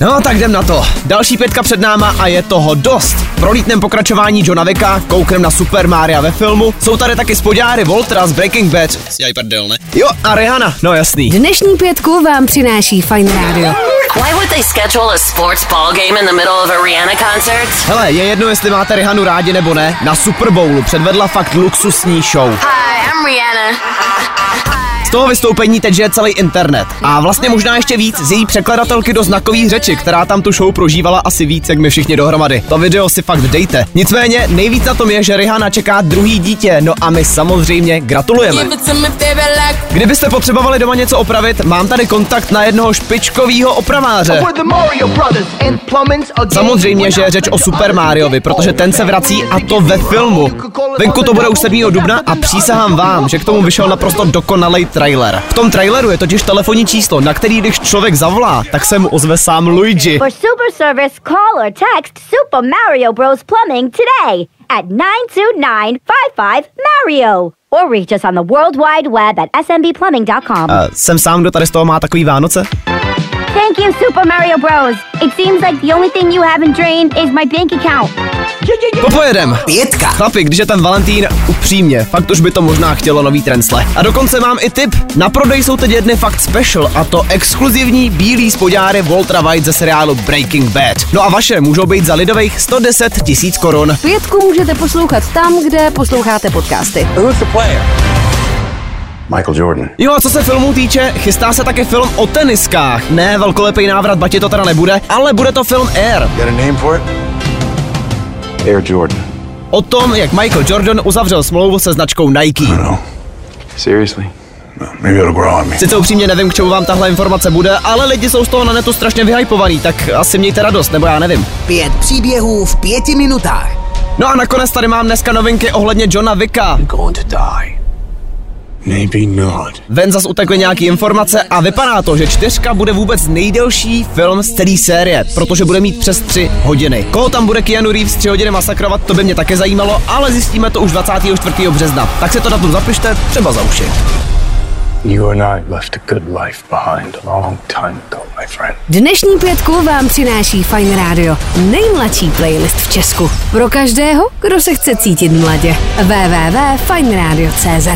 No tak jdem na to. Další pětka před náma a je toho dost. Prolítnem pokračování Johna Vicka, kouknem na Super Mario ve filmu. Jsou tady taky spodňáry Voltra z Breaking Bad. Si prdel, ne? Jo, a Rihanna, no jasný. Dnešní pětku vám přináší Fine Radio. Why would they schedule a sports ball game in the middle of a Rihanna concert? Hele, je jedno, jestli máte Rihannu rádi nebo ne, na Super Bowlu předvedla fakt luxusní show. Hi, I'm Rihanna. Toho vystoupení teď je celý internet. A vlastně možná ještě víc z její překladatelky do znakových řeči, která tam tu show prožívala asi víc, jak my všichni dohromady. To video si fakt dejte. Nicméně nejvíc na tom je, že Rihanna čeká druhý dítě, no a my samozřejmě gratulujeme. Kdybyste potřebovali doma něco opravit, mám tady kontakt na jednoho špičkového opraváře. Samozřejmě, že je řeč o Super Mariovi, protože ten se vrací a to ve filmu. Venku to bude už 7. dubna a přísahám vám, že k tomu vyšel naprosto dokonalý trailer. V tom traileru je totiž telefonní číslo, na který když člověk zavolá, tak se mu ozve sám Luigi. For super service, call or text Super Mario Bros. Plumbing today at 92955 Mario. Or reach us on the World Wide Web at smbplumbing.com. Uh, jsem sám, kdo tady z toho má takový Vánoce? Thank you, Super Mario Bros. It seems like the only thing you haven't drained is my bank account. Popojedem. Pětka. Chlapi, když je ten Valentín, upřímně, fakt už by to možná chtělo nový trensle. A dokonce mám i tip. Na prodej jsou teď jedny fakt special a to exkluzivní bílý spodňáry Waltera White ze seriálu Breaking Bad. No a vaše můžou být za lidových 110 tisíc korun. Pětku můžete poslouchat tam, kde posloucháte podcasty. Michael Jordan. Jo a co se filmů týče, chystá se také film o teniskách. Ne, velkolepý návrat Bati to teda nebude, ale bude to film Air. Got a name for it? Air Jordan. O tom, jak Michael Jordan uzavřel smlouvu se značkou Nike. No. Seriously? Maybe it'll grow on me. Sice upřímně nevím, k čemu vám tahle informace bude, ale lidi jsou z toho na netu strašně vyhypovaný, tak asi mějte radost, nebo já nevím. Pět příběhů v pěti minutách. No a nakonec tady mám dneska novinky ohledně Johna Vicka. Going to die. Maybe not. Ven zas utekly nějaký informace a vypadá to, že čtyřka bude vůbec nejdelší film z celé série, protože bude mít přes 3 hodiny. Koho tam bude Keanu Reeves 3 hodiny masakrovat, to by mě také zajímalo, ale zjistíme to už 24. března. Tak se to datum zapište, třeba za uši. You and I left a good life behind a long time ago, my friend. Dnešní pětku vám přináší Fine Radio. Nejmladší playlist v Česku. Pro každého, kdo se chce cítit mladě. www.fineradio.cz